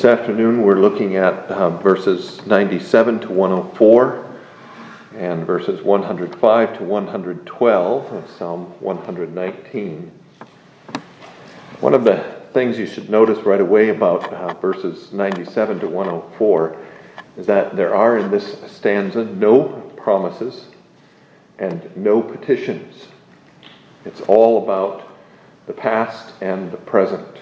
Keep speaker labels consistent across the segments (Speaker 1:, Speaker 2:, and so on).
Speaker 1: This afternoon we're looking at uh, verses 97 to 104 and verses 105 to 112 of Psalm 119. One of the things you should notice right away about uh, verses 97 to 104 is that there are in this stanza no promises and no petitions. It's all about the past and the present.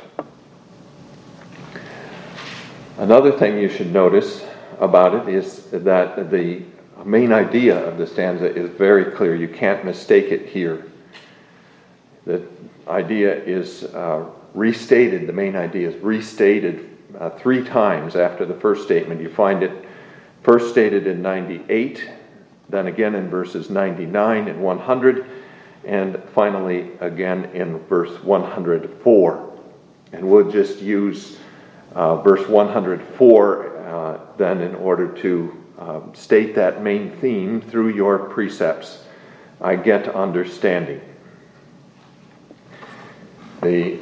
Speaker 1: Another thing you should notice about it is that the main idea of the stanza is very clear. You can't mistake it here. The idea is uh, restated, the main idea is restated uh, three times after the first statement. You find it first stated in 98, then again in verses 99 and 100, and finally again in verse 104. And we'll just use uh, verse 104 uh, then in order to um, state that main theme through your precepts. I get understanding. The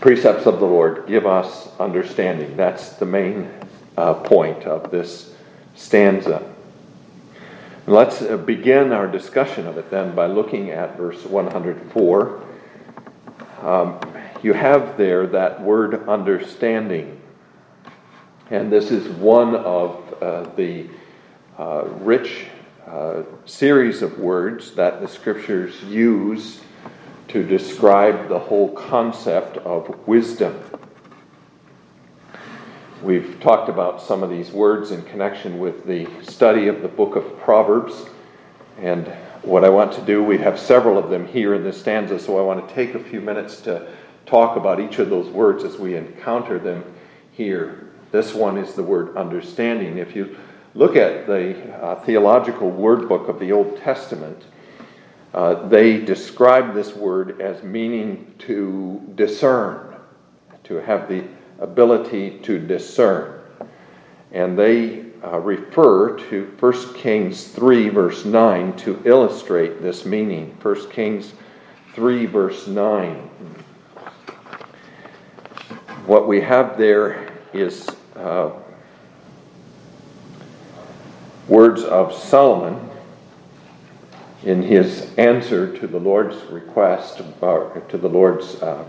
Speaker 1: precepts of the Lord give us understanding. That's the main uh, point of this stanza. Let's uh, begin our discussion of it then by looking at verse 104. Um, you have there that word understanding. And this is one of uh, the uh, rich uh, series of words that the scriptures use to describe the whole concept of wisdom. We've talked about some of these words in connection with the study of the book of Proverbs. And what I want to do, we have several of them here in this stanza, so I want to take a few minutes to talk about each of those words as we encounter them here. This one is the word understanding. If you look at the uh, theological word book of the Old Testament, uh, they describe this word as meaning to discern, to have the ability to discern. And they uh, refer to 1 Kings 3, verse 9, to illustrate this meaning. 1 Kings 3, verse 9 what we have there is uh, words of Solomon in his answer to the Lord's request, or to the Lord's uh,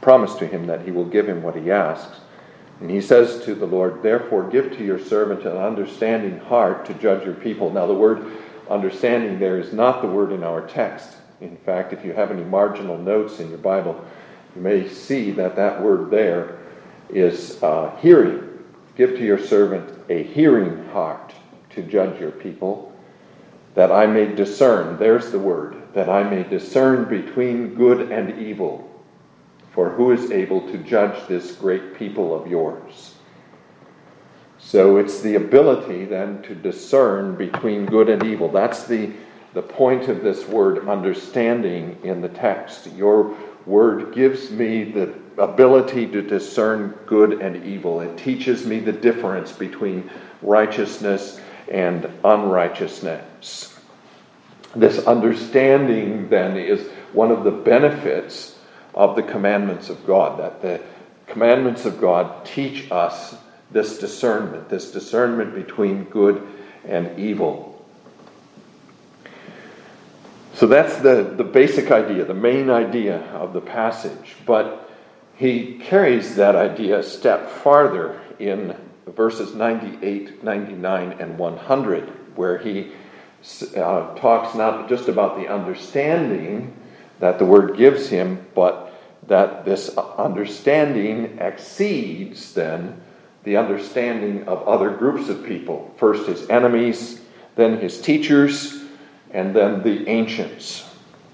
Speaker 1: promise to him that he will give him what he asks. And he says to the Lord, Therefore, give to your servant an understanding heart to judge your people. Now, the word understanding there is not the word in our text. In fact, if you have any marginal notes in your Bible, you may see that that word there is uh, hearing. Give to your servant a hearing heart to judge your people, that I may discern, there's the word, that I may discern between good and evil. For who is able to judge this great people of yours? So it's the ability then to discern between good and evil. That's the, the point of this word understanding in the text. Your word gives me the ability to discern good and evil. It teaches me the difference between righteousness and unrighteousness. This understanding, then, is one of the benefits of the commandments of God, that the commandments of God teach us this discernment, this discernment between good and evil. So that's the, the basic idea, the main idea of the passage. But he carries that idea a step farther in verses 98, 99, and 100, where he uh, talks not just about the understanding that the word gives him, but that this understanding exceeds then the understanding of other groups of people. First his enemies, then his teachers, and then the ancients.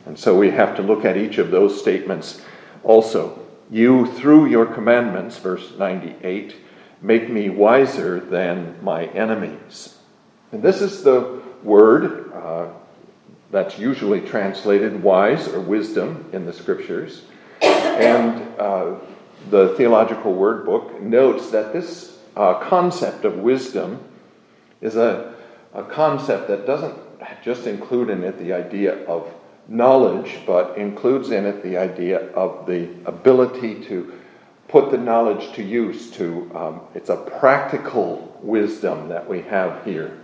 Speaker 1: And so we have to look at each of those statements also. You, through your commandments, verse 98, make me wiser than my enemies. And this is the word uh, that's usually translated wise or wisdom in the scriptures. And uh, the theological word book notes that this uh, concept of wisdom is a, a concept that doesn't just include in it the idea of knowledge, but includes in it the idea of the ability to put the knowledge to use. To um, it's a practical wisdom that we have here,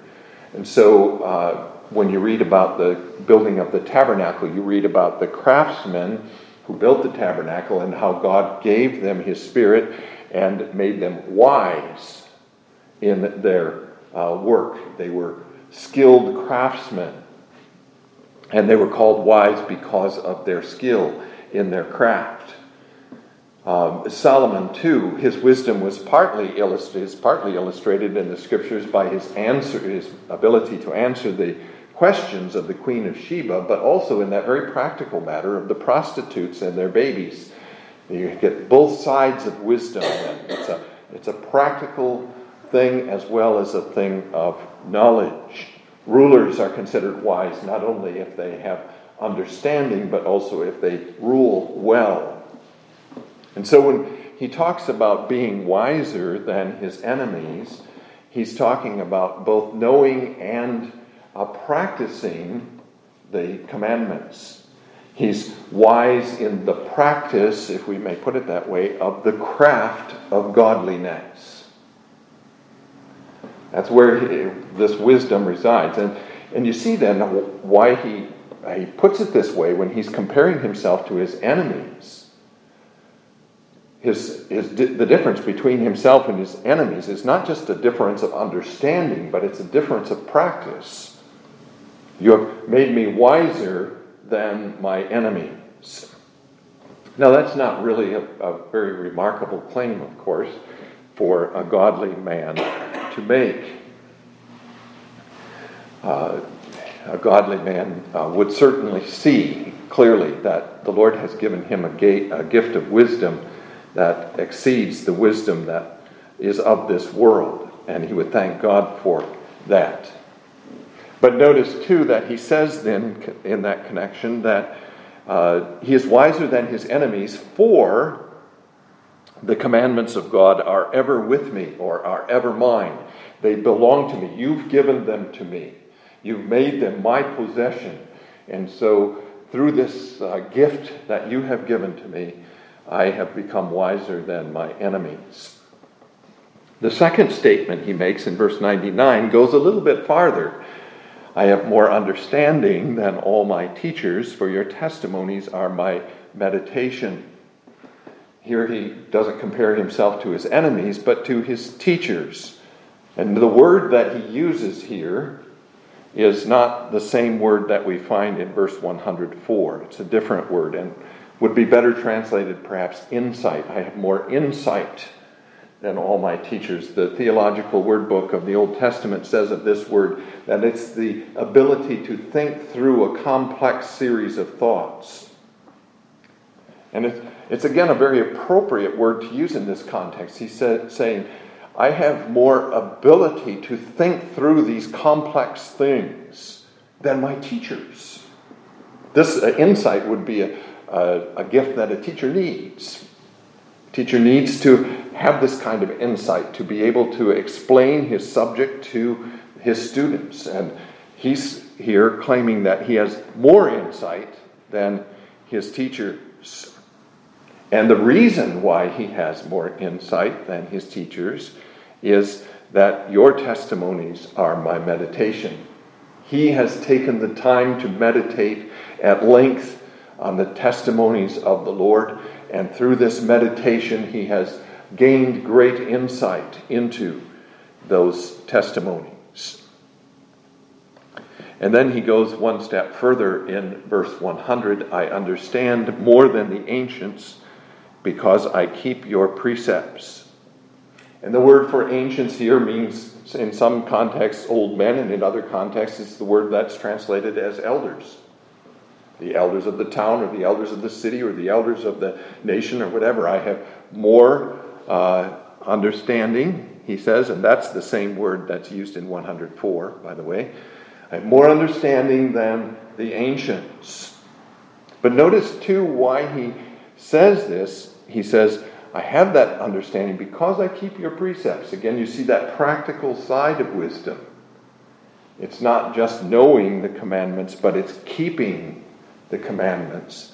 Speaker 1: and so uh, when you read about the building of the tabernacle, you read about the craftsmen who built the tabernacle and how God gave them His Spirit and made them wise in their uh, work. They were skilled craftsmen, and they were called wise because of their skill in their craft. Um, Solomon, too, his wisdom was partly illustrated, partly illustrated in the scriptures by his answer, his ability to answer the questions of the Queen of Sheba, but also in that very practical matter of the prostitutes and their babies. You get both sides of wisdom. It's a, it's a practical thing as well as a thing of knowledge. Rulers are considered wise not only if they have understanding, but also if they rule well. And so when he talks about being wiser than his enemies, he's talking about both knowing and uh, practicing the commandments. He's wise in the practice, if we may put it that way, of the craft of godliness. That's where he, this wisdom resides. And, and you see then why he, he puts it this way when he's comparing himself to his enemies. His, his, the difference between himself and his enemies is not just a difference of understanding, but it's a difference of practice. You have made me wiser than my enemies. Now, that's not really a, a very remarkable claim, of course, for a godly man to make. Uh, a godly man uh, would certainly see clearly that the Lord has given him a, a gift of wisdom that exceeds the wisdom that is of this world, and he would thank God for that. But notice too that he says then in that connection that uh, he is wiser than his enemies, for the commandments of God are ever with me or are ever mine. They belong to me. You've given them to me. You've made them my possession. And so, through this uh, gift that you have given to me, I have become wiser than my enemies. The second statement he makes in verse 99 goes a little bit farther. I have more understanding than all my teachers, for your testimonies are my meditation. Here he doesn't compare himself to his enemies, but to his teachers. And the word that he uses here is not the same word that we find in verse 104. It's a different word and would be better translated perhaps insight. I have more insight than all my teachers. The theological word book of the Old Testament says of this word that it's the ability to think through a complex series of thoughts. And it's, it's again a very appropriate word to use in this context. He's said, saying, I have more ability to think through these complex things than my teachers. This uh, insight would be a, a, a gift that a teacher needs. A teacher needs to have this kind of insight to be able to explain his subject to his students. And he's here claiming that he has more insight than his teachers. And the reason why he has more insight than his teachers is that your testimonies are my meditation. He has taken the time to meditate at length on the testimonies of the Lord, and through this meditation, he has gained great insight into those testimonies. And then he goes one step further in verse 100 I understand more than the ancients because I keep your precepts. And the word for ancients here means, in some contexts, old men, and in other contexts, it's the word that's translated as elders. The elders of the town, or the elders of the city, or the elders of the nation, or whatever. I have more uh, understanding, he says, and that's the same word that's used in 104, by the way. I have more understanding than the ancients. But notice, too, why he says this. He says, I have that understanding because I keep your precepts. Again, you see that practical side of wisdom. It's not just knowing the commandments, but it's keeping the commandments.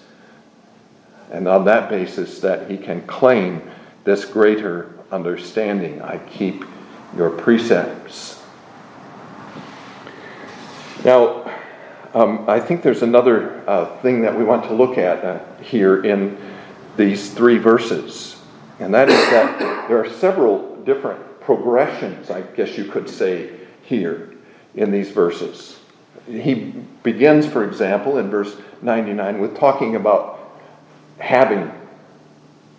Speaker 1: And on that basis, that he can claim this greater understanding. I keep your precepts. Now, um, I think there's another uh, thing that we want to look at uh, here in these three verses, and that is that there are several different progressions, I guess you could say, here in these verses. He begins, for example, in verse 99 with talking about having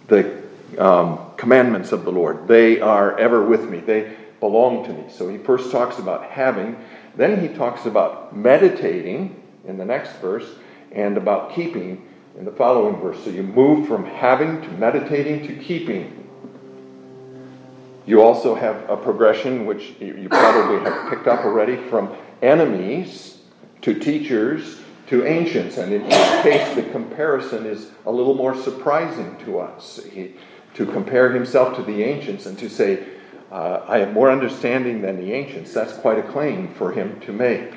Speaker 1: the um, commandments of the Lord. They are ever with me, they belong to me. So he first talks about having, then he talks about meditating in the next verse, and about keeping in the following verse. So you move from having to meditating to keeping. You also have a progression which you probably have picked up already from enemies to teachers to ancients. And in each case, the comparison is a little more surprising to us. He, to compare himself to the ancients and to say, uh, I have more understanding than the ancients, that's quite a claim for him to make.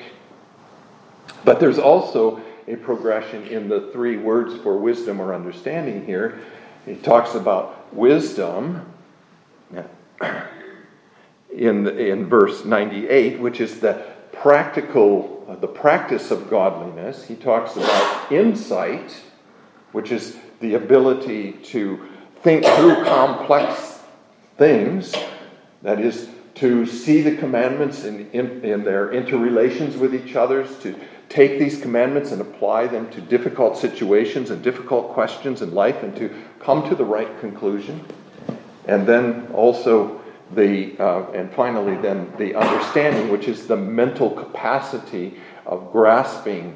Speaker 1: But there's also a progression in the three words for wisdom or understanding here. He talks about wisdom in, in verse 98, which is the practical, uh, the practice of godliness. He talks about insight, which is the ability to think through complex things, that is, to see the commandments in, in, in their interrelations with each other, to take these commandments and apply them to difficult situations and difficult questions in life and to come to the right conclusion. And then also the, uh, and finally, then the understanding, which is the mental capacity of grasping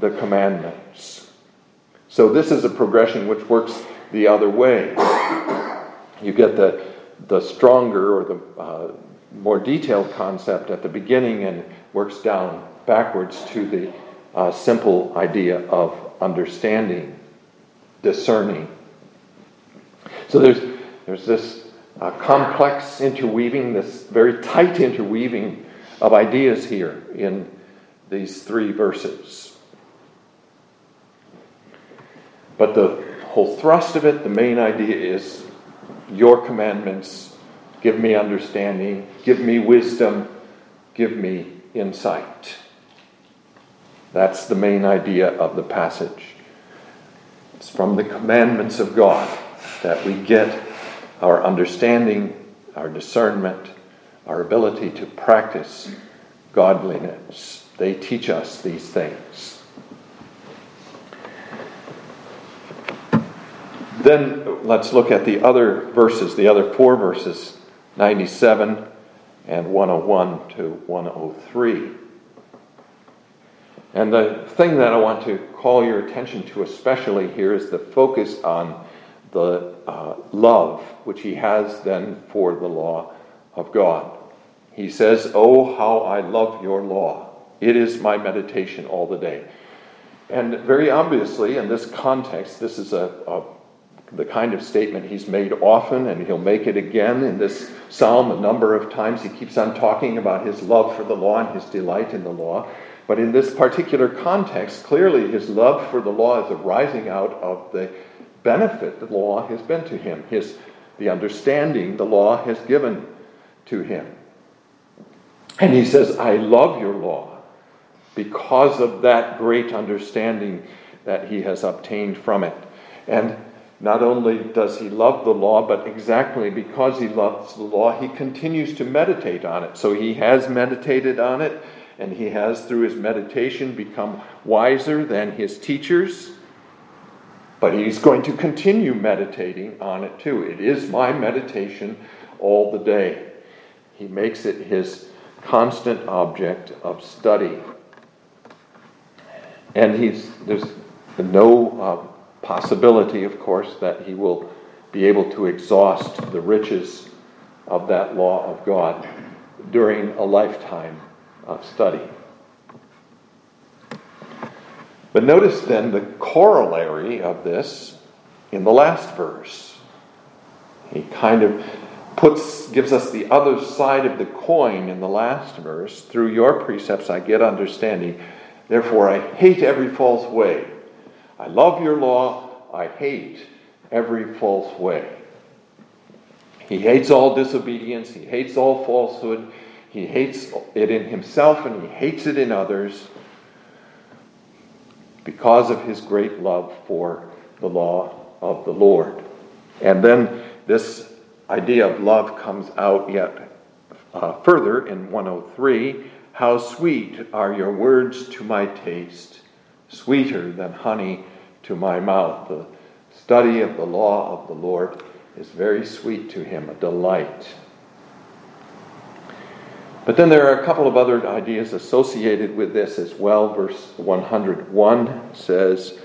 Speaker 1: the commandments. So this is a progression which works the other way. You get the, the stronger or the uh, more detailed concept at the beginning and works down backwards to the uh, simple idea of understanding, discerning. So there's, there's this uh, complex interweaving, this very tight interweaving of ideas here in these three verses. But the whole thrust of it, the main idea is your commandments give me understanding, give me wisdom, give me insight. That's the main idea of the passage. It's from the commandments of God that we get our understanding, our discernment, our ability to practice godliness. They teach us these things. Then let's look at the other verses, the other four verses 97 and 101 to 103. And the thing that I want to call your attention to, especially here, is the focus on the uh, love which he has then for the law of God. He says, Oh, how I love your law! It is my meditation all the day. And very obviously, in this context, this is a, a the kind of statement he's made often, and he'll make it again in this psalm a number of times. He keeps on talking about his love for the law and his delight in the law. But in this particular context, clearly his love for the law is arising out of the benefit the law has been to him, his, the understanding the law has given to him. And he says, I love your law because of that great understanding that he has obtained from it. And not only does he love the law, but exactly because he loves the law, he continues to meditate on it. So he has meditated on it, and he has, through his meditation, become wiser than his teachers. But he's going to continue meditating on it too. It is my meditation all the day. He makes it his constant object of study. And he's, there's no uh, possibility, of course, that he will be able to exhaust the riches of that law of God during a lifetime of study. But notice then the corollary of this in the last verse. He kind of puts gives us the other side of the coin in the last verse. Through your precepts I get understanding. Therefore I hate every false way. I love your law, I hate every false way. He hates all disobedience, he hates all falsehood, he hates it in himself and he hates it in others because of his great love for the law of the Lord. And then this idea of love comes out yet uh, further in 103 How sweet are your words to my taste, sweeter than honey to my mouth. The study of the law of the Lord is very sweet to him, a delight. But then there are a couple of other ideas associated with this as well. Verse 101 says,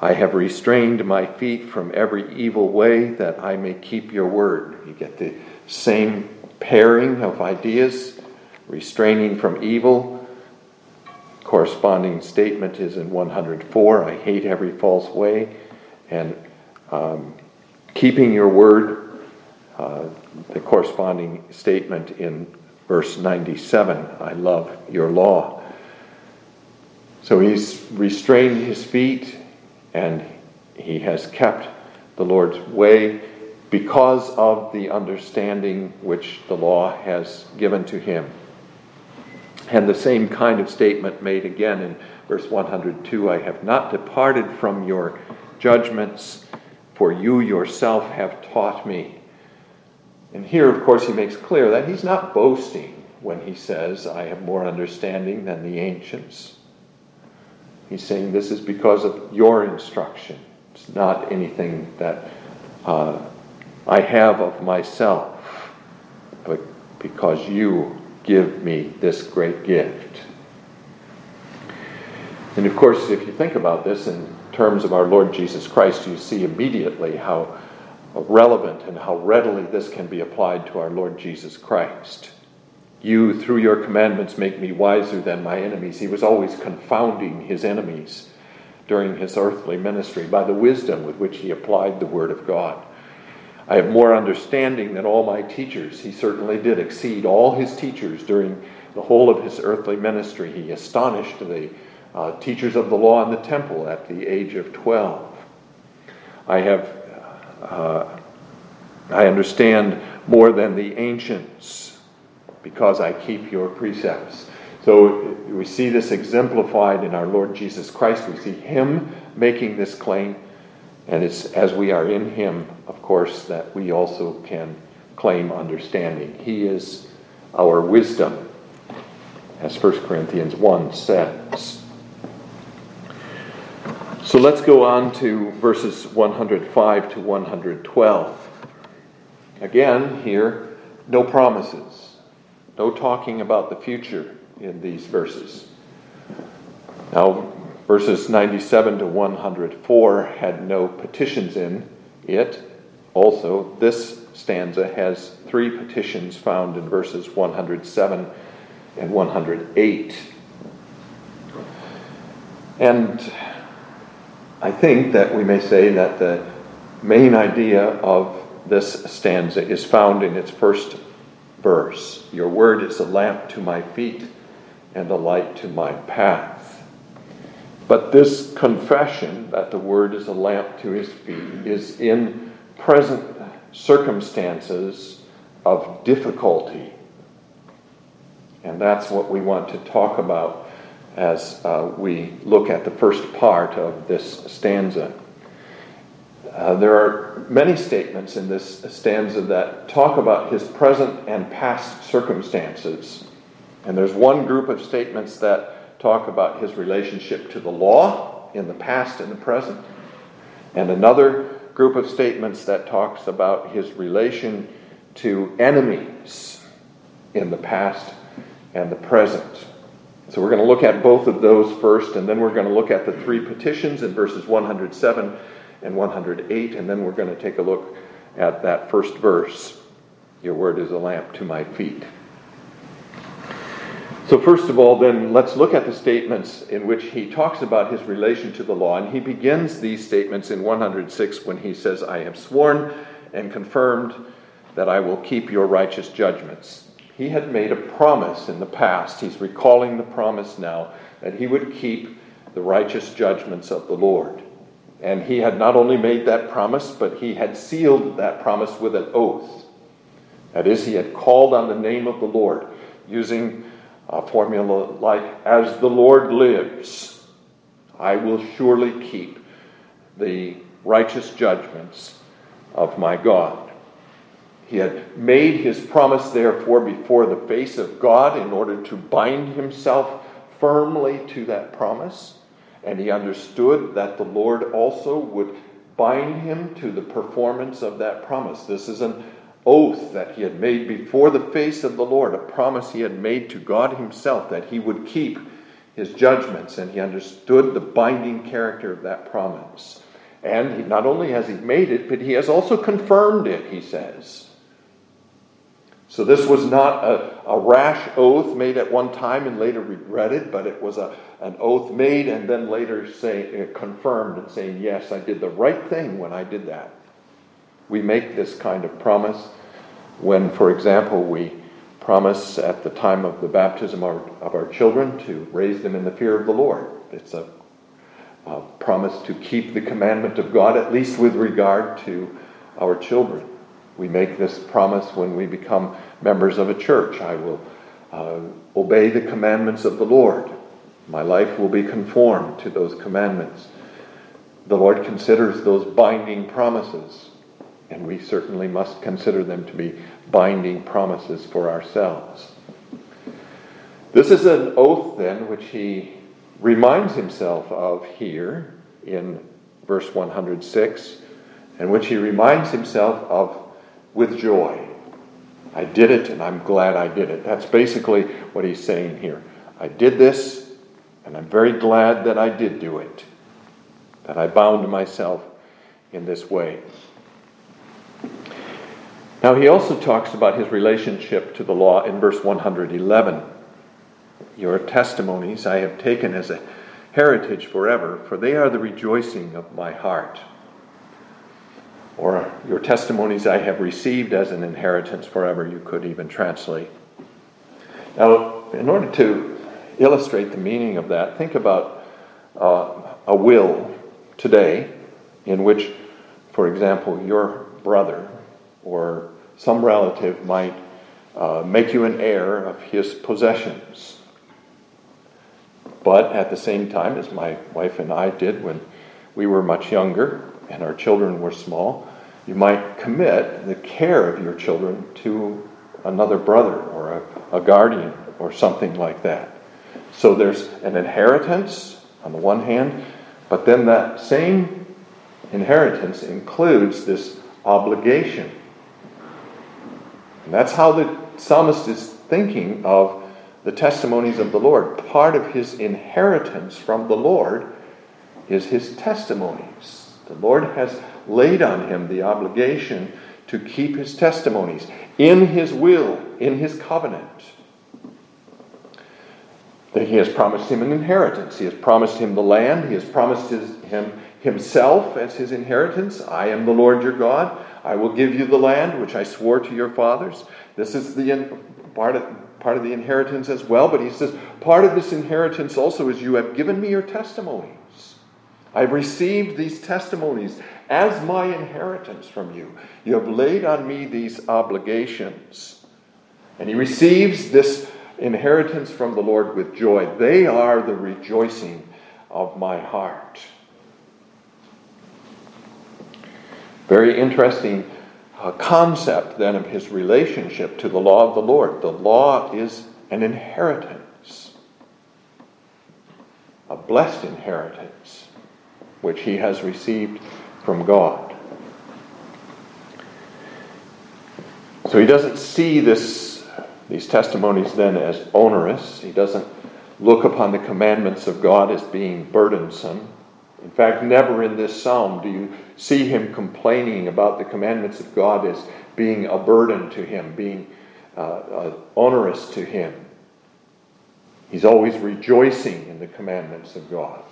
Speaker 1: I have restrained my feet from every evil way that I may keep your word. You get the same pairing of ideas restraining from evil. Corresponding statement is in 104 I hate every false way. And um, keeping your word, uh, the corresponding statement in verse 97 I love your law. So he's restrained his feet and he has kept the Lord's way because of the understanding which the law has given to him. And the same kind of statement made again in verse 102 I have not departed from your judgments, for you yourself have taught me. And here, of course, he makes clear that he's not boasting when he says, I have more understanding than the ancients. He's saying this is because of your instruction. It's not anything that uh, I have of myself, but because you give me this great gift. And of course, if you think about this in terms of our Lord Jesus Christ, you see immediately how relevant and how readily this can be applied to our Lord Jesus Christ. You, through your commandments, make me wiser than my enemies. He was always confounding his enemies during his earthly ministry by the wisdom with which he applied the Word of God. I have more understanding than all my teachers. He certainly did exceed all his teachers during the whole of his earthly ministry. He astonished the uh, teachers of the law in the temple at the age of 12. I have, uh, I understand more than the ancients because I keep your precepts. So we see this exemplified in our Lord Jesus Christ. We see him making this claim and it's as we are in Him, of course, that we also can claim understanding. He is our wisdom, as 1 Corinthians 1 says. So let's go on to verses 105 to 112. Again, here, no promises, no talking about the future in these verses. Now, Verses 97 to 104 had no petitions in it. Also, this stanza has three petitions found in verses 107 and 108. And I think that we may say that the main idea of this stanza is found in its first verse Your word is a lamp to my feet and a light to my path. But this confession that the word is a lamp to his feet is in present circumstances of difficulty. And that's what we want to talk about as uh, we look at the first part of this stanza. Uh, there are many statements in this stanza that talk about his present and past circumstances. And there's one group of statements that talk about his relationship to the law in the past and the present, and another group of statements that talks about his relation to enemies in the past and the present. So we're going to look at both of those first, and then we're going to look at the three petitions in verses 107 and 108, and then we're going to take a look at that first verse Your word is a lamp to my feet. So, first of all, then, let's look at the statements in which he talks about his relation to the law. And he begins these statements in 106 when he says, I have sworn and confirmed that I will keep your righteous judgments. He had made a promise in the past. He's recalling the promise now that he would keep the righteous judgments of the Lord. And he had not only made that promise, but he had sealed that promise with an oath. That is, he had called on the name of the Lord, using a formula like, As the Lord lives, I will surely keep the righteous judgments of my God. He had made his promise, therefore, before the face of God in order to bind himself firmly to that promise. And he understood that the Lord also would bind him to the performance of that promise. This is an oath that he had made before the face of the Lord, a promise he had made to God himself that he would keep his judgments, and he understood the binding character of that promise. And he, not only has he made it, but he has also confirmed it, he says. So this was not a, a rash oath made at one time and later regretted, but it was a, an oath made and then later say, uh, confirmed and saying, Yes, I did the right thing when I did that. We make this kind of promise when, for example, we promise at the time of the baptism of our, of our children to raise them in the fear of the Lord. It's a, a promise to keep the commandment of God, at least with regard to our children. We make this promise when we become members of a church. I will uh, obey the commandments of the Lord. My life will be conformed to those commandments. The Lord considers those binding promises, and we certainly must consider them to be binding promises for ourselves. This is an oath, then, which he reminds himself of here in verse 106, and which he reminds himself of with joy. I did it and I'm glad I did it. That's basically what he's saying here. I did this and I'm very glad that I did do it, that I bound myself in this way. Now, he also talks about his relationship to the law in verse 111. Your testimonies I have taken as a heritage forever, for they are the rejoicing of my heart or your testimonies I have received as an inheritance forever, you could even translate. Now, in order to illustrate the meaning of that, think about uh, a will today in which, for example, your brother or some relative might uh, make you an heir of his possessions. But at the same time, as my wife and I did when we were much younger and our children were small, you might commit the care of your children to another brother or a, a guardian or something like that. So there's an inheritance on the one hand, but then that same inheritance includes this obligation. And that's how the psalmist is thinking of the testimonies of the Lord. Part of his inheritance from the Lord is his testimonies. The Lord has laid on him the obligation to keep his testimonies in his will, in his covenant. That he has promised him an inheritance. He has promised him the land. He has promised his, him himself as his inheritance. I am the Lord your God. I will give you the land which I swore to your fathers. This is the part of, part of the inheritance as well. But he says, part of this inheritance also is you have given me your testimonies. I've received these testimonies as my inheritance from you. You have laid on me these obligations. And he receives this inheritance from the Lord with joy. They are the rejoicing of my heart. Very interesting uh, concept then of his relationship to the law of the Lord. The law is an inheritance, a blessed inheritance, which he has received from God. So he doesn't see this, these testimonies then as onerous. He doesn't look upon the commandments of God as being burdensome. In fact, never in this psalm do you see him complaining about the commandments of God as being a burden to him, being uh, uh, onerous to him. He's always rejoicing in the commandments of God.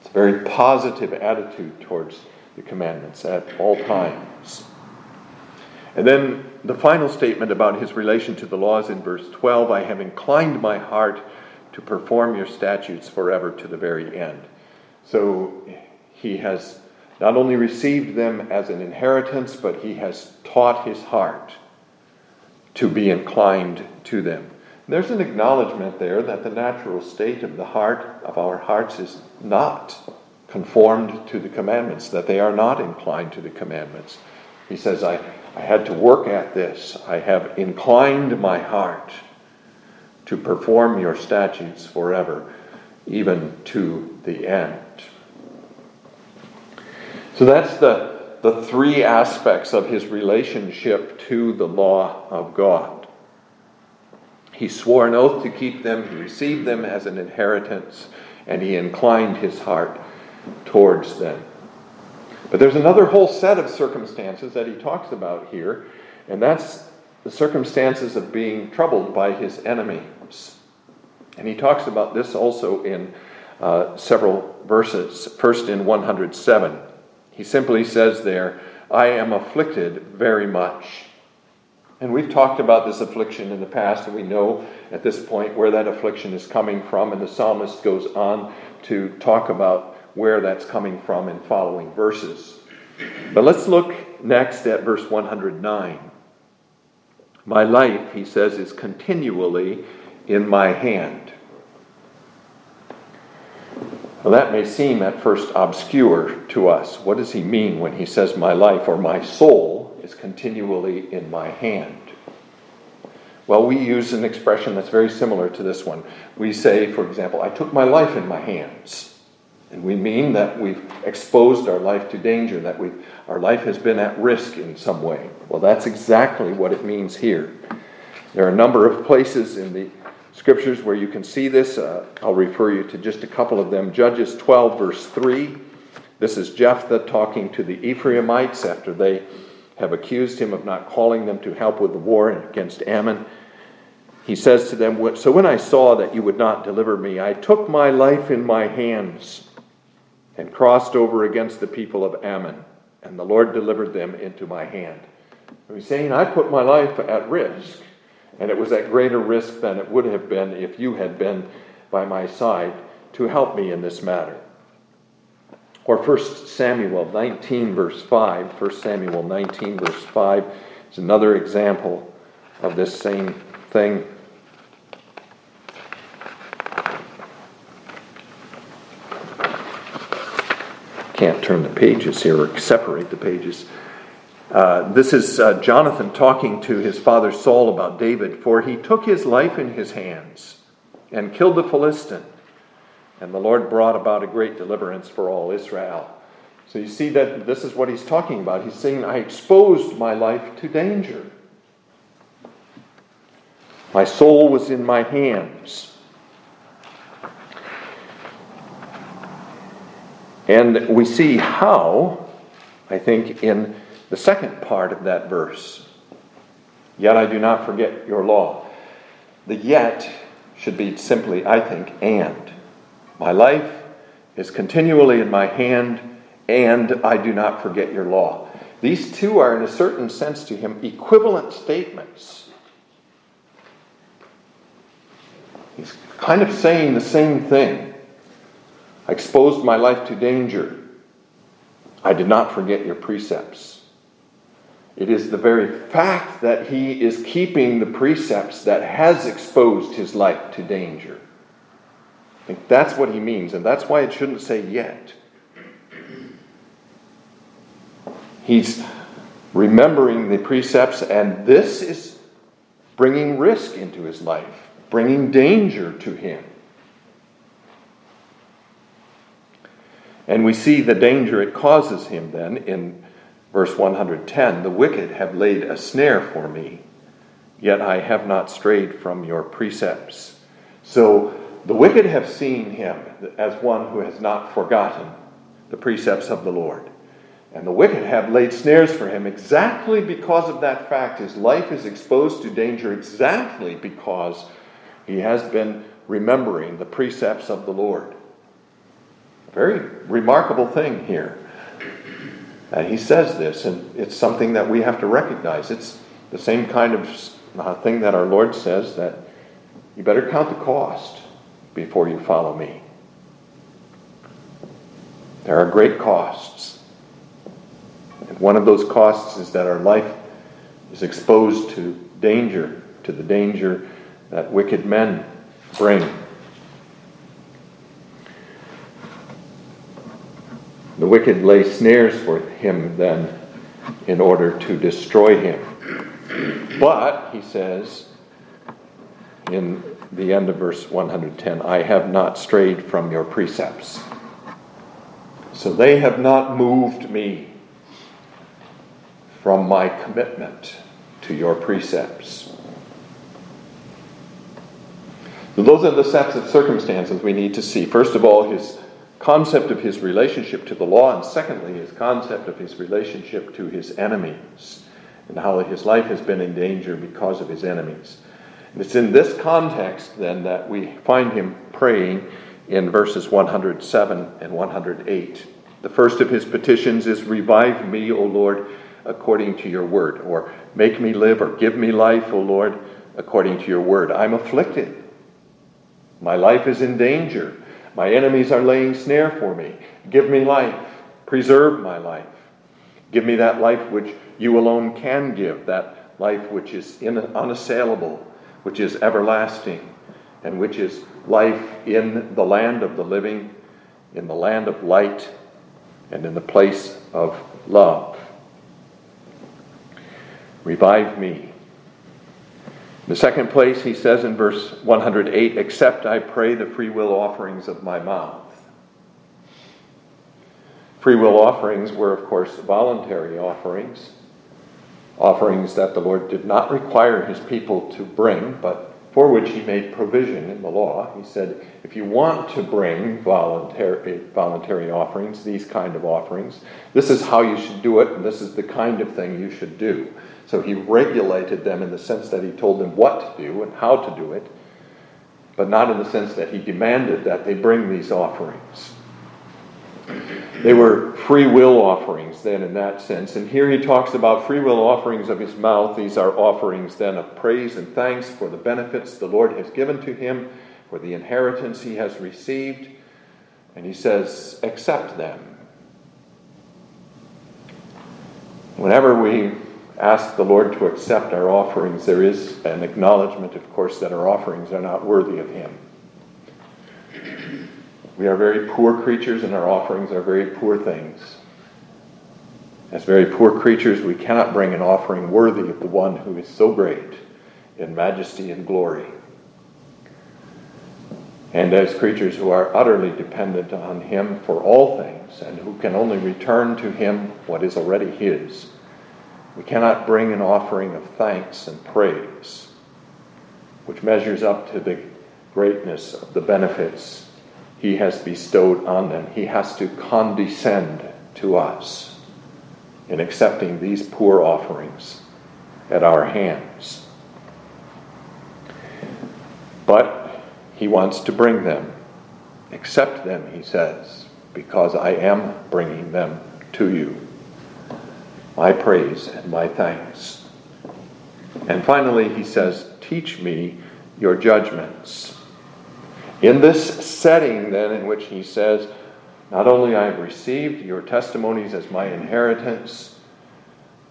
Speaker 1: It's a very positive attitude towards the commandments at all times. And then the final statement about his relation to the laws in verse 12 I have inclined my heart to perform your statutes forever to the very end. So he has not only received them as an inheritance, but he has taught his heart to be inclined to them. There's an acknowledgement there that the natural state of the heart, of our hearts, is not conformed to the commandments, that they are not inclined to the commandments. He says, I, I had to work at this. I have inclined my heart to perform your statutes forever, even to the end. So that's the, the three aspects of his relationship to the law of God. He swore an oath to keep them, he received them as an inheritance, and he inclined his heart towards them. But there's another whole set of circumstances that he talks about here, and that's the circumstances of being troubled by his enemies. And he talks about this also in uh, several verses. First, in 107, he simply says there, I am afflicted very much. And we've talked about this affliction in the past, and we know at this point where that affliction is coming from, and the psalmist goes on to talk about where that's coming from in following verses. But let's look next at verse 109. My life, he says, is continually in my hand. Well, that may seem at first obscure to us. What does he mean when he says, My life or my soul is continually in my hand? Well, we use an expression that's very similar to this one. We say, for example, I took my life in my hands. And we mean that we've exposed our life to danger, that we our life has been at risk in some way. Well, that's exactly what it means here. There are a number of places in the scriptures where you can see this. Uh, I'll refer you to just a couple of them. Judges 12, verse 3. This is Jephthah talking to the Ephraimites after they have accused him of not calling them to help with the war against Ammon. He says to them, So when I saw that you would not deliver me, I took my life in my hands and crossed over against the people of Ammon, and the Lord delivered them into my hand. He's saying, I put my life at risk, and it was at greater risk than it would have been if you had been by my side to help me in this matter. Or 1 Samuel 19, verse 5. 1 Samuel 19, verse 5 is another example of this same thing. can't turn the pages here or separate the pages. Uh, this is uh, Jonathan talking to his father Saul about David, for he took his life in his hands and killed the Philistine, and the Lord brought about a great deliverance for all Israel. So you see that this is what he's talking about. He's saying, I exposed my life to danger. My soul was in my hands. And we see how, I think, in the second part of that verse. Yet I do not forget your law. The yet should be simply, I think, and. My life is continually in my hand, and I do not forget your law. These two are, in a certain sense to him, equivalent statements. He's kind of saying the same thing. I exposed my life to danger. I did not forget your precepts. It is the very fact that he is keeping the precepts that has exposed his life to danger. I think that's what he means, and that's why it shouldn't say yet. He's remembering the precepts, and this is bringing risk into his life, bringing danger to him. And we see the danger it causes him then in verse 110 The wicked have laid a snare for me, yet I have not strayed from your precepts. So the wicked have seen him as one who has not forgotten the precepts of the Lord. And the wicked have laid snares for him exactly because of that fact. His life is exposed to danger exactly because he has been remembering the precepts of the Lord. A Very remarkable thing here. And he says this, and it's something that we have to recognize. It's the same kind of uh, thing that our Lord says that you better count the cost before you follow me. There are great costs. And one of those costs is that our life is exposed to danger, to the danger that wicked men bring. The wicked lay snares for him then in order to destroy him. But, he says in the end of verse 110, I have not strayed from your precepts. So they have not moved me from my commitment to your precepts. So those are the sets of circumstances we need to see. First of all, his concept of his relationship to the law, and secondly, his concept of his relationship to his enemies, and how his life has been in danger because of his enemies. And it's in this context, then, that we find him praying in verses 107 and 108. The first of his petitions is Revive me, O Lord, according to your word, or make me live, or give me life, O Lord, according to your word. I'm afflicted. My life is in danger. My enemies are laying snare for me. Give me life. Preserve my life. Give me that life which you alone can give, that life which is unassailable, which is everlasting, and which is life in the land of the living, in the land of light, and in the place of love. Revive me. The second place, he says in verse 108, Accept, I pray, the free will offerings of my mouth. Free will offerings were, of course, voluntary offerings, offerings that the Lord did not require his people to bring, but for which he made provision in the law. He said, if you want to bring voluntary, voluntary offerings, these kind of offerings, this is how you should do it, and this is the kind of thing you should do. So he regulated them in the sense that he told them what to do and how to do it, but not in the sense that he demanded that they bring these offerings. They were free will offerings then, in that sense. And here he talks about free will offerings of his mouth. These are offerings then of praise and thanks for the benefits the Lord has given to him, for the inheritance he has received. And he says, accept them. Whenever we ask the Lord to accept our offerings, there is an acknowledgement, of course, that our offerings are not worthy of him. We are very poor creatures, and our offerings are very poor things. As very poor creatures, we cannot bring an offering worthy of the one who is so great in majesty and glory. And as creatures who are utterly dependent on Him for all things, and who can only return to Him what is already His, we cannot bring an offering of thanks and praise, which measures up to the greatness of the benefits he has bestowed on them. He has to condescend to us in accepting these poor offerings at our hands. But he wants to bring them. Accept them, he says, because I am bringing them to you. My praise and my thanks. And finally, he says, Teach me your judgments. In this setting, then, in which he says, Not only I have received your testimonies as my inheritance,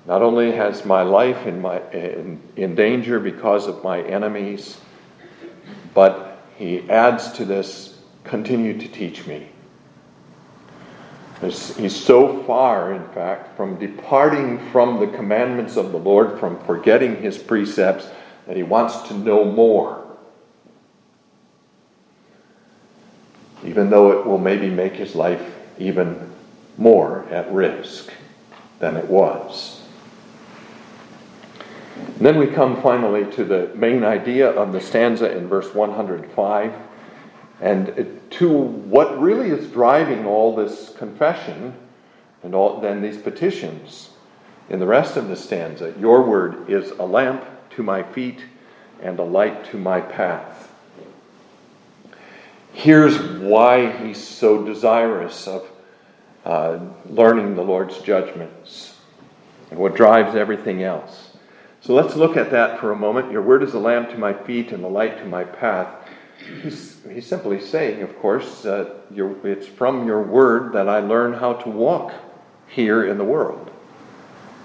Speaker 1: not only has my life in, my, in, in danger because of my enemies, but he adds to this, continue to teach me. He's so far, in fact, from departing from the commandments of the Lord, from forgetting his precepts, that he wants to know more. Even though it will maybe make his life even more at risk than it was. And then we come finally to the main idea of the stanza in verse 105 and to what really is driving all this confession and all then these petitions in the rest of the stanza. Your word is a lamp to my feet and a light to my path. Here's why he's so desirous of uh, learning the Lord's judgments and what drives everything else. So let's look at that for a moment. Your word is a lamp to my feet and a light to my path. He's, he's simply saying, of course, uh, it's from your word that I learn how to walk here in the world.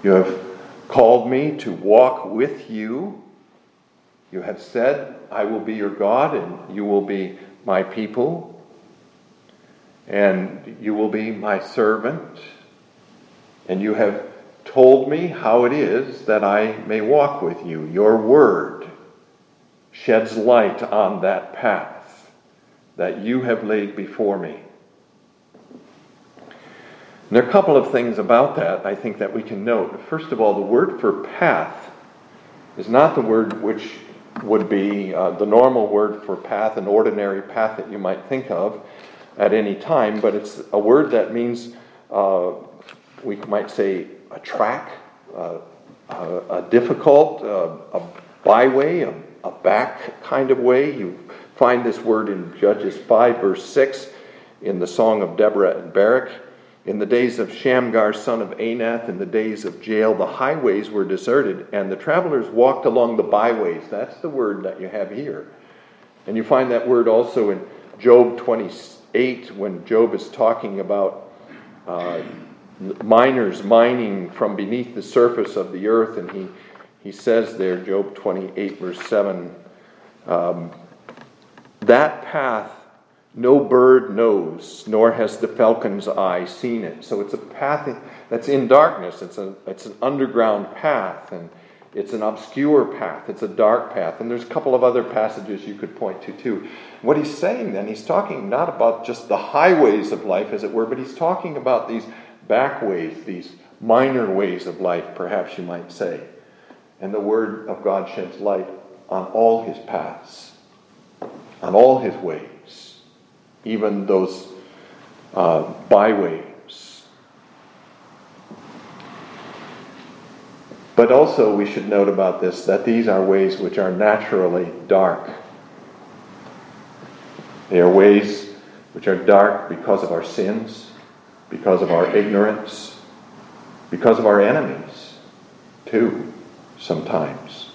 Speaker 1: You have called me to walk with you. You have said, I will be your God and you will be my people, and you will be my servant. And you have told me how it is that I may walk with you. Your word sheds light on that path that you have laid before me. And there are a couple of things about that I think that we can note. First of all, the word for path is not the word which would be uh, the normal word for path, an ordinary path that you might think of at any time, but it's a word that means, uh, we might say, a track, uh, a, a, difficult, uh, a byway, a, a back kind of way. You find this word in Judges 5, verse 6, in the Song of Deborah and Barak. In the days of Shamgar, son of Anath, in the days of Jael, the highways were deserted, and the travelers walked along the byways. That's the word that you have here. And you find that word also in Job 28, when Job is talking about uh, miners mining from beneath the surface of the earth, and he, he says there, Job 28, verse 7, um, that path no bird knows, nor has the falcon's eye seen it. So it's a path that's in darkness. It's, a, it's an underground path, and it's an obscure path. It's a dark path. And there's a couple of other passages you could point to, too. What he's saying then, he's talking not about just the highways of life, as it were, but he's talking about these back ways, these minor ways of life, perhaps you might say. And the Word of God sheds light on all his paths, on all his ways even those uh, byways. But also, we should note about this that these are ways which are naturally dark. They are ways which are dark because of our sins, because of our ignorance, because of our enemies, too, sometimes.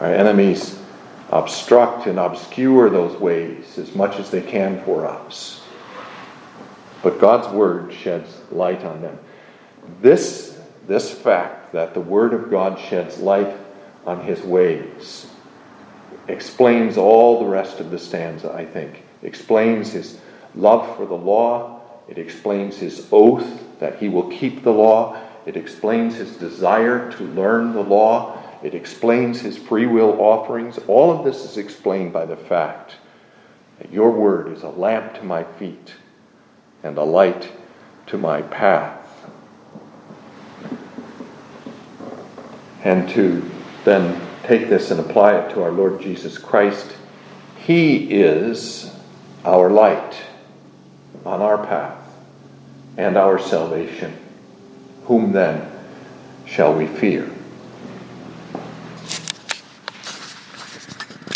Speaker 1: Our enemies obstruct and obscure those ways as much as they can for us. But God's Word sheds light on them. This, this fact that the Word of God sheds light on His ways explains all the rest of the stanza, I think. Explains His love for the law, it explains His oath that He will keep the law, it explains His desire to learn the law it explains his free will offerings. All of this is explained by the fact that your word is a lamp to my feet and a light to my path. And to then take this and apply it to our Lord Jesus Christ, He is our light on our path and our salvation. Whom then shall we fear?